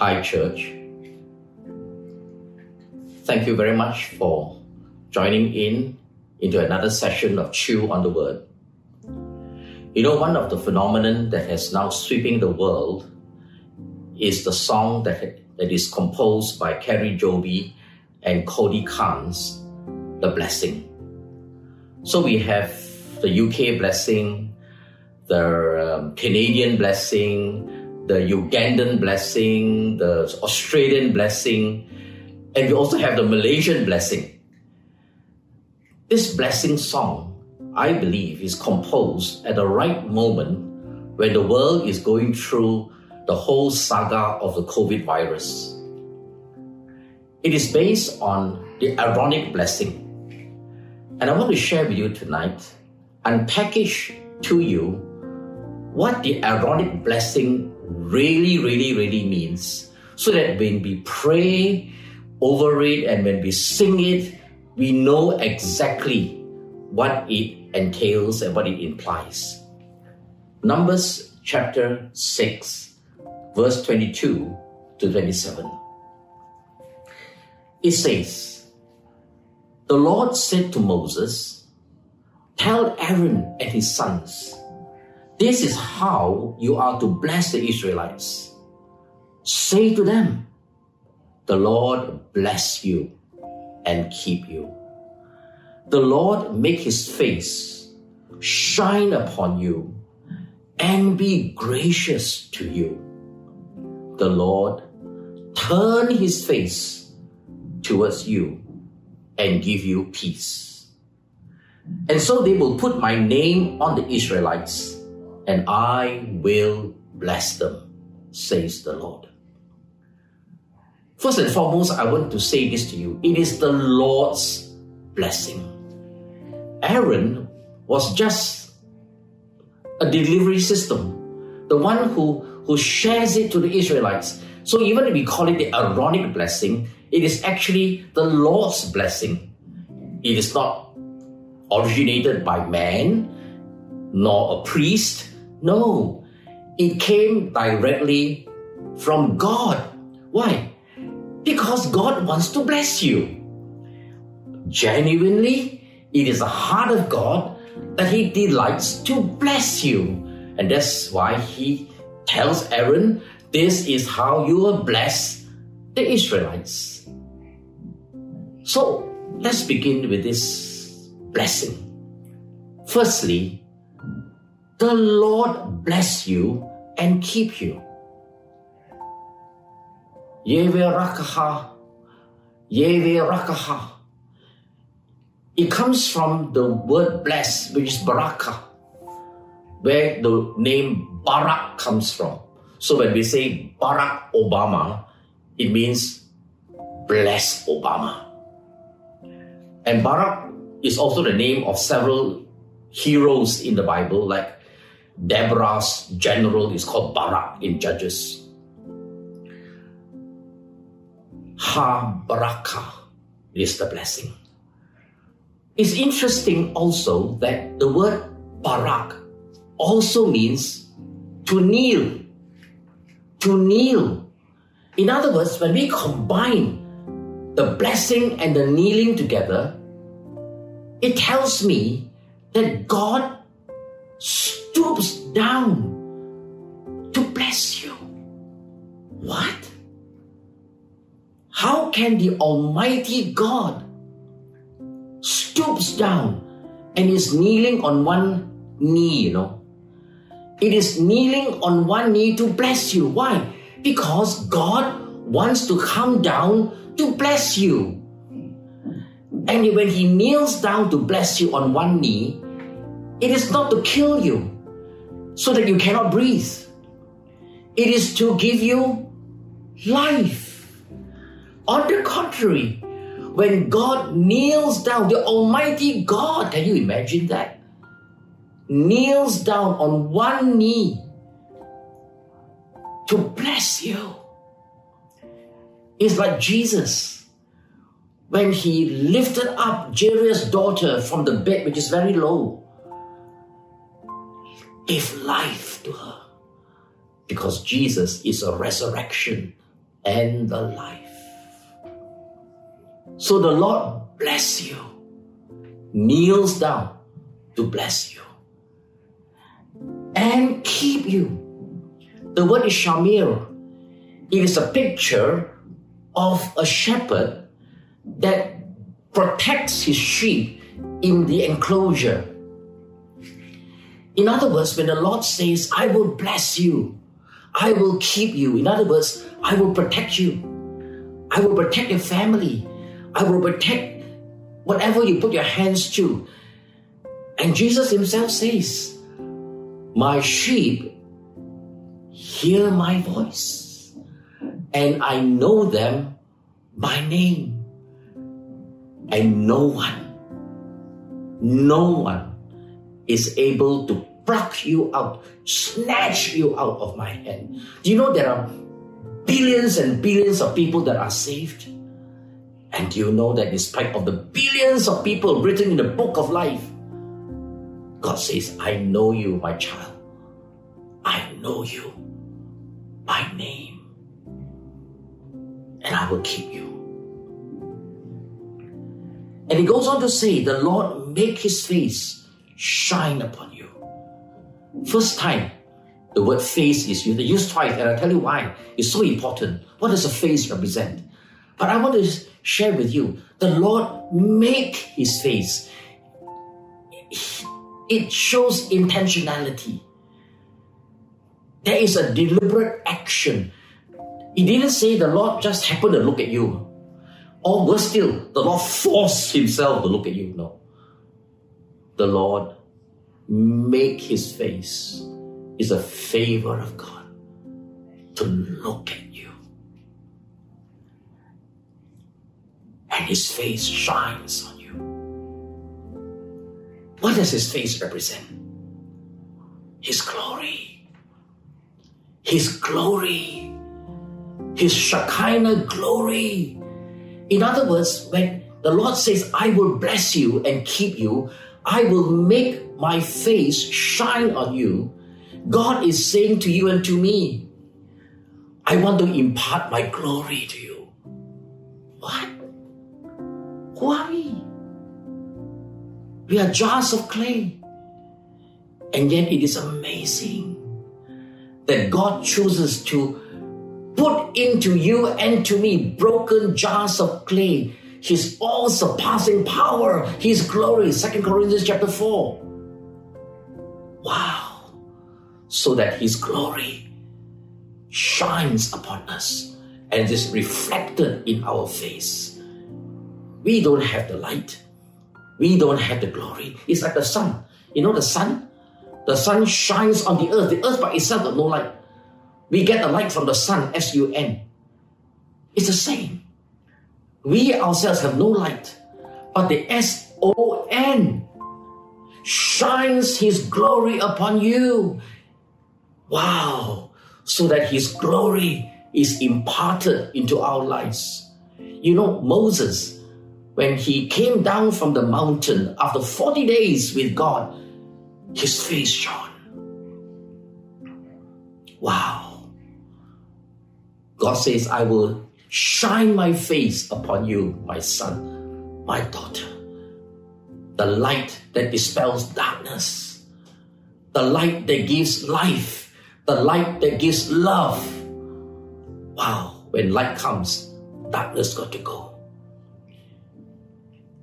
Hi, church. Thank you very much for joining in into another session of Chew on the Word. You know, one of the phenomenon that has now sweeping the world is the song that, that is composed by Kari Jobe and Cody Carnes, The Blessing. So we have the UK blessing, the um, Canadian blessing, the Ugandan blessing, the Australian blessing, and we also have the Malaysian blessing. This blessing song, I believe, is composed at the right moment when the world is going through the whole saga of the COVID virus. It is based on the Aaronic blessing. And I want to share with you tonight, unpackage to you what the Aaronic blessing really, really, really means, so that when we pray over it and when we sing it, we know exactly what it entails and what it implies. Numbers chapter 6, verse 22 to 27. It says, The Lord said to Moses, Tell Aaron and his sons, this is how you are to bless the Israelites. Say to them, The Lord bless you and keep you. The Lord make his face shine upon you and be gracious to you. The Lord turn his face towards you and give you peace. And so they will put my name on the Israelites, and I will bless them, says the Lord. First and foremost, I want to say this to you it is the Lord's blessing. Aaron was just a delivery system, the one who, who shares it to the Israelites. So even if we call it the Aaronic blessing, it is actually the Lord's blessing. It is not originated by man, nor a priest. No, it came directly from God. Why? Because God wants to bless you. Genuinely, it is the heart of God that He delights to bless you. And that's why He tells Aaron, This is how you will bless the Israelites. So let's begin with this blessing. Firstly, the Lord bless you and keep you. It comes from the word bless, which is barakah, where the name Barack comes from. So when we say Barack Obama, it means bless Obama. And Barak is also the name of several heroes in the Bible, like Deborah's general is called Barak in Judges. Ha Baraka is the blessing. It's interesting also that the word Barak also means to kneel. To kneel. In other words, when we combine the blessing and the kneeling together, it tells me that God stoops down to bless you. What? How can the Almighty God stoops down and is kneeling on one knee, you know? It is kneeling on one knee to bless you. Why? Because God wants to come down to bless you. And when He kneels down to bless you on one knee, it is not to kill you so that you cannot breathe. It is to give you life. On the contrary, when God kneels down, the Almighty God, can you imagine that? Kneels down on one knee to bless you. It's like Jesus when he lifted up Jairus' daughter from the bed, which is very low, gave life to her. Because Jesus is a resurrection and the life. So the Lord bless you, kneels down to bless you, and keep you. The word is shamir. It is a picture of a shepherd that protects his sheep in the enclosure. In other words, when the Lord says, I will bless you, I will keep you. In other words, I will protect you. I will protect your family. I will protect whatever you put your hands to. And Jesus himself says, My sheep hear my voice, and I know them by name. And no one, no one is able to pluck you out, snatch you out of my hand. Do you know there are billions and billions of people that are saved? And do you know that in spite of the billions of people written in the book of life, God says, I know you, my child. I know you by name. And I will keep you. And he goes on to say, The Lord make his face shine upon you. First time, the word face is used, twice, and I'll tell you why. It's so important. What does a face represent? But I want to share with you the Lord make his face. It shows intentionality. There is a deliberate action. He didn't say the Lord just happened to look at you. Or worse still, the Lord forced himself to look at you. No. The Lord make his face is a favor of God to look at you. And his face shines on you. What does his face represent? His glory. His glory. His Shekinah glory in other words, when the Lord says, I will bless you and keep you, I will make my face shine on you, God is saying to you and to me, I want to impart my glory to you. What? Who are we? We are jars of clay. And yet it is amazing that God chooses to put into you and to me broken jars of clay his all surpassing power. His glory. Second corinthians chapter 4 wow. So that his glory shines upon us and is reflected in our face. We don't have the light. We don't have the glory. It's like the sun. You know the sun? The sun shines on the earth. The earth by itself has no light. We get the light from the sun, S U N. It's the same. We ourselves have no light, but the S O N shines His glory upon you. Wow! So that His glory is imparted into our lives. You know, Moses, when he came down from the mountain after 40 days with God, his face shone. Wow. God says, I will shine my face upon you, my son, my daughter. The light that dispels darkness, the light that gives life, the light that gives love. Wow, when light comes, darkness got to go.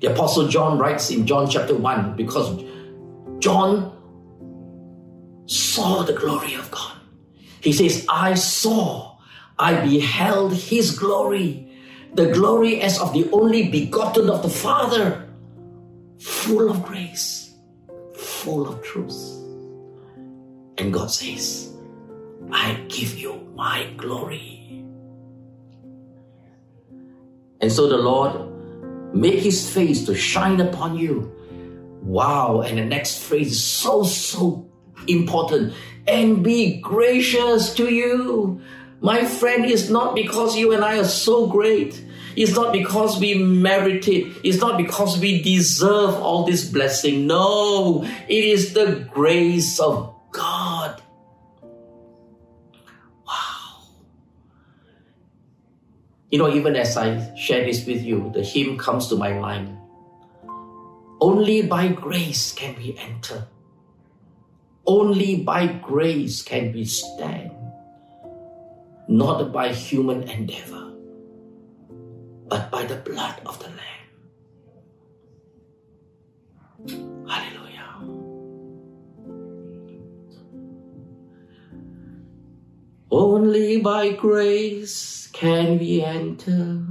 The Apostle John writes in John chapter 1 because John saw the glory of God. He says, I saw I beheld his glory, the glory as of the only begotten of the Father, full of grace, full of truth. And God says, I give you my glory. And so the Lord made his face to shine upon you. Wow. And the next phrase is so, so important. And be gracious to you. My friend, it's not because you and I are so great. It's not because we merit it. It's not because we deserve all this blessing. No, it is the grace of God. Wow. You know, even as I share this with you, the hymn comes to my mind. Only by grace can we enter. Only by grace can we stand. Not by human endeavor, but by the blood of the Lamb. Hallelujah. Only by grace can we enter.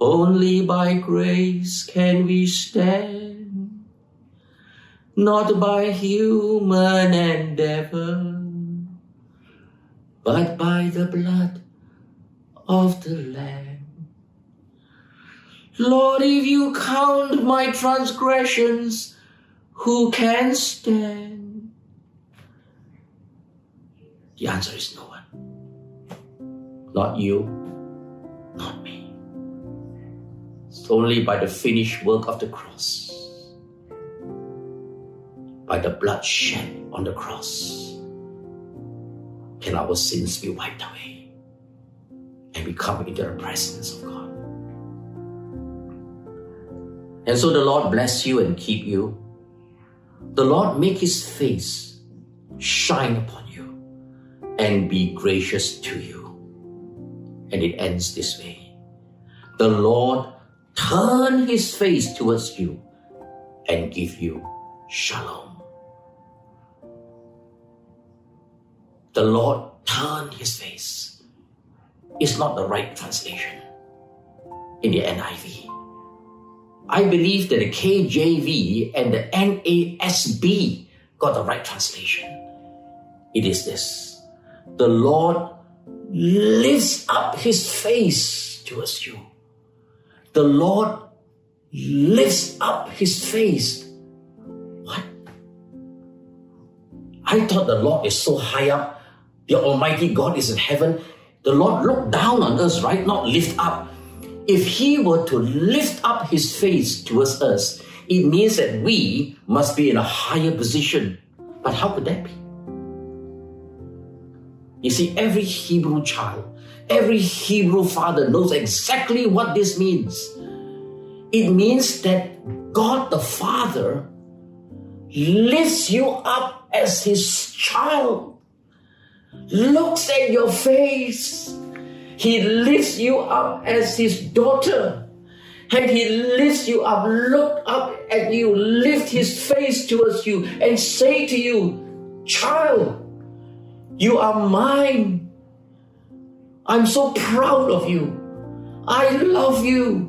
Only by grace can we stand, not by human endeavor, but by the blood of the Lamb. Lord, if you count my transgressions, who can stand? The answer is no one. Not you, not me. It's only by the finished work of the cross, by the blood shed on the cross, can our sins be wiped away and we come into the presence of God. And so the Lord bless you and keep you. The Lord make his face shine upon you and be gracious to you. And it ends this way. The Lord turn his face towards you and give you shalom. The Lord turned his face It's not the right translation in the NIV. I believe that the KJV and the NASB got the right translation. It is this The Lord lifts up his face towards you. The Lord lifts up his face. What? I thought the Lord is so high up. The Almighty God is in heaven. The Lord looked down on us, right? Not lift up. If He were to lift up His face towards us, it means that we must be in a higher position. But how could that be? You see, every Hebrew child, every Hebrew father knows exactly what this means. It means that God the Father lifts you up as His child, looks at your face, he lifts you up as his daughter. And he lifts you up, look up at you, lift his face towards you, and say to you, Child, you are mine. I'm so proud of you. I love you.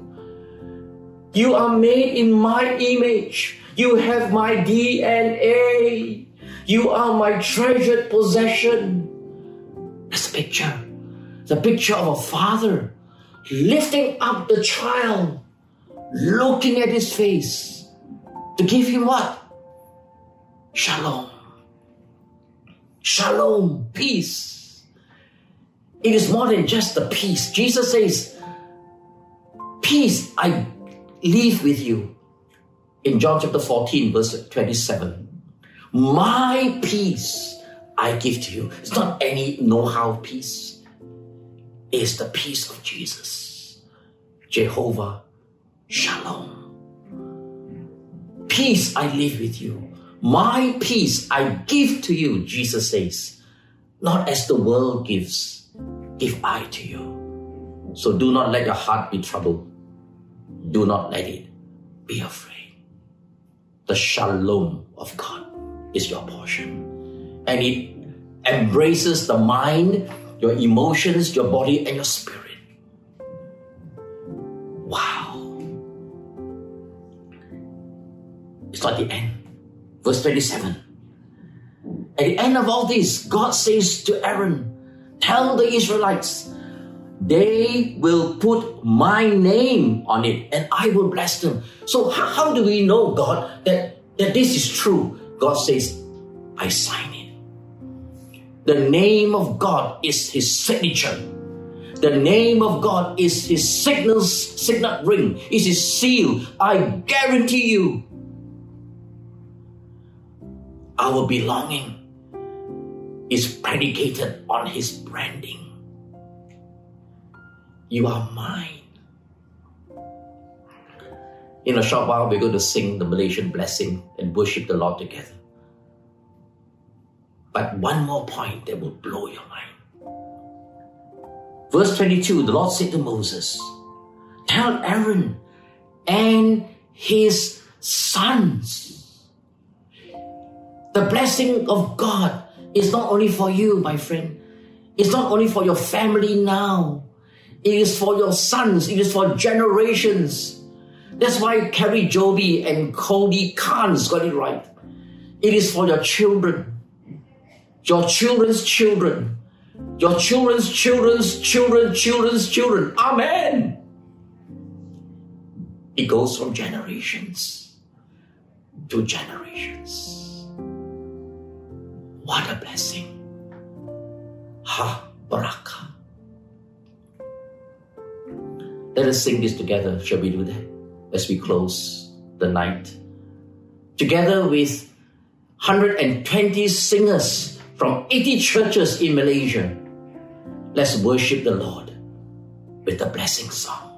You are made in my image. You have my DNA. You are my treasured possession. Picture the picture of a father lifting up the child, looking at his face to give him what? Shalom. Shalom, peace. It is more than just the peace. Jesus says, Peace I leave with you. In John chapter 14, verse 27. My peace I give to you. It's not any know how peace it's the peace of Jesus. Jehovah Shalom. Peace I live with you. My peace I give to you, Jesus says. Not as the world gives, give I to you. So do not let your heart be troubled. Do not let it be afraid. The shalom of God is your portion. And it embraces the mind your emotions, your body, and your spirit. Wow. It's not the end. Verse 27. At the end of all this, God says to Aaron, Tell the Israelites, they will put my name on it and I will bless them. So, how, how do we know, God, that, that this is true? God says, I sign the name of God is his signature. The name of God is his signals, signet ring, is his seal. I guarantee you, our belonging is predicated on his branding. You are mine. In a short while, we're going to sing the Malaysian blessing and worship the Lord together. But one more point that will blow your mind. Verse 22 the Lord said to Moses, Tell Aaron and his sons. The blessing of God is not only for you, my friend. It's not only for your family now. It is for your sons. It is for generations. That's why Kari Jobe and Cody Carnes got it right. It is for your children, your children's children, your children's children's children, children's children. Amen. It goes from generations to generations. What a blessing. Ha Baraka. Let us sing this together. Shall we do that as we close the night? Together with 120 singers from 80 churches in Malaysia, let's worship the Lord with the blessing song.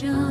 Children.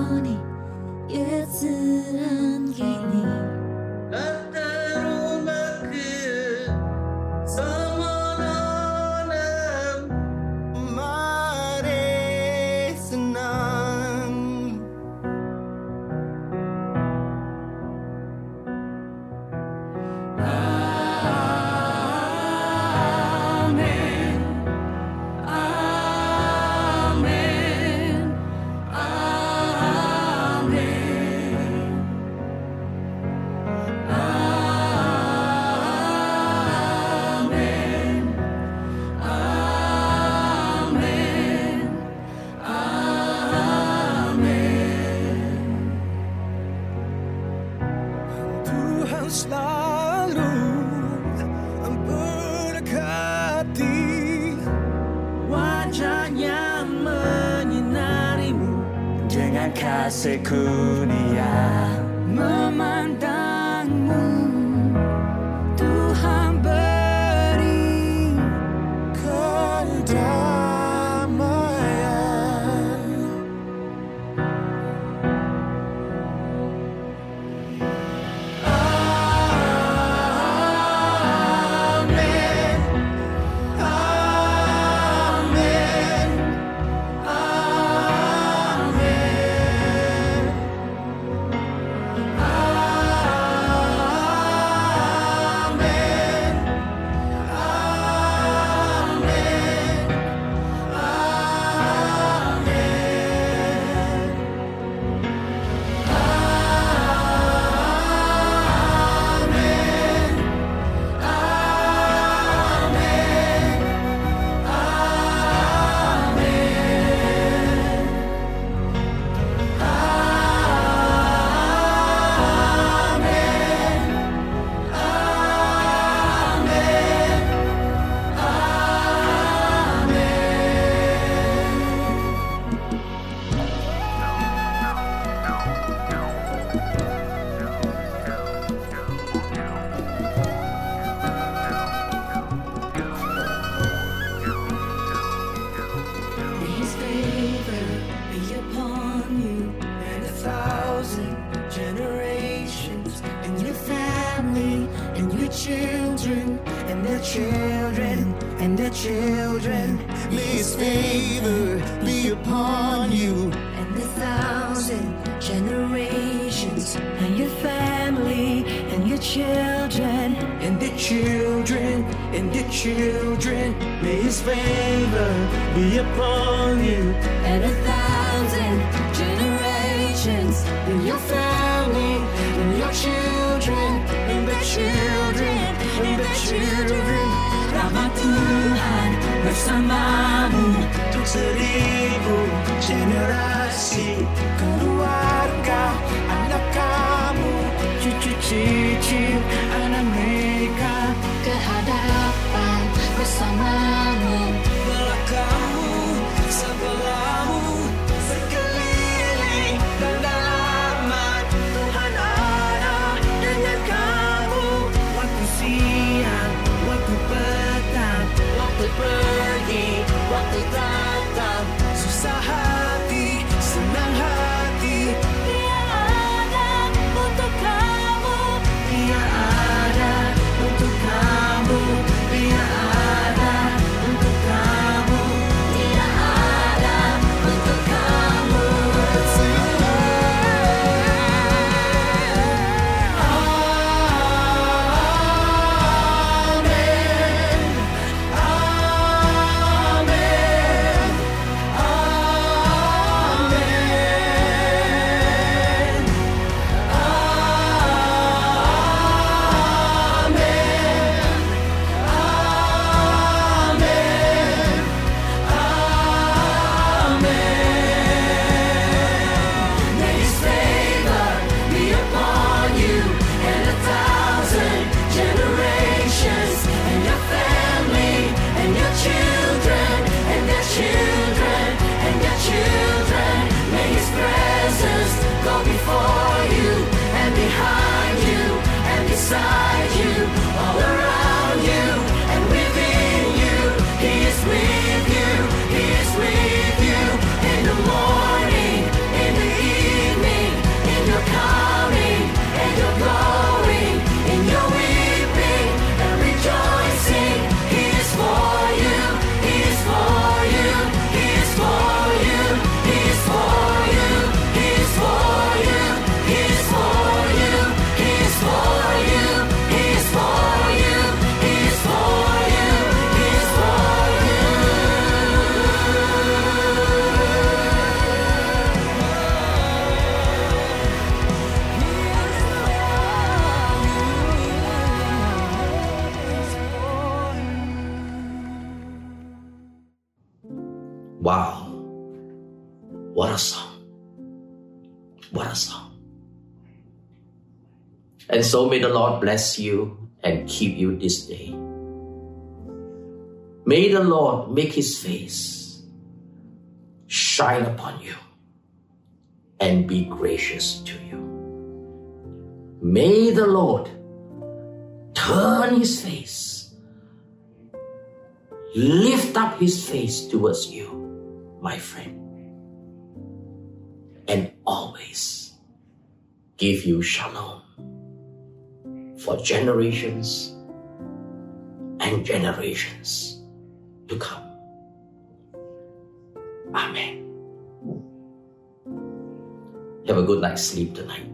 May his children, and their children, and their children. May his favor be upon you. and a thousand generations in your family, and your children, and their children, and their children. Rahmat Tuhan bersamamu. Untuk seribu generasi keluarga 机器 And so may the Lord bless you and keep you this day. May the Lord make his face shine upon you and be gracious to you. May the Lord turn his face, lift up his face towards you, my friend, and always give you shalom for generations and generations to come. Amen. Have a good night's sleep tonight.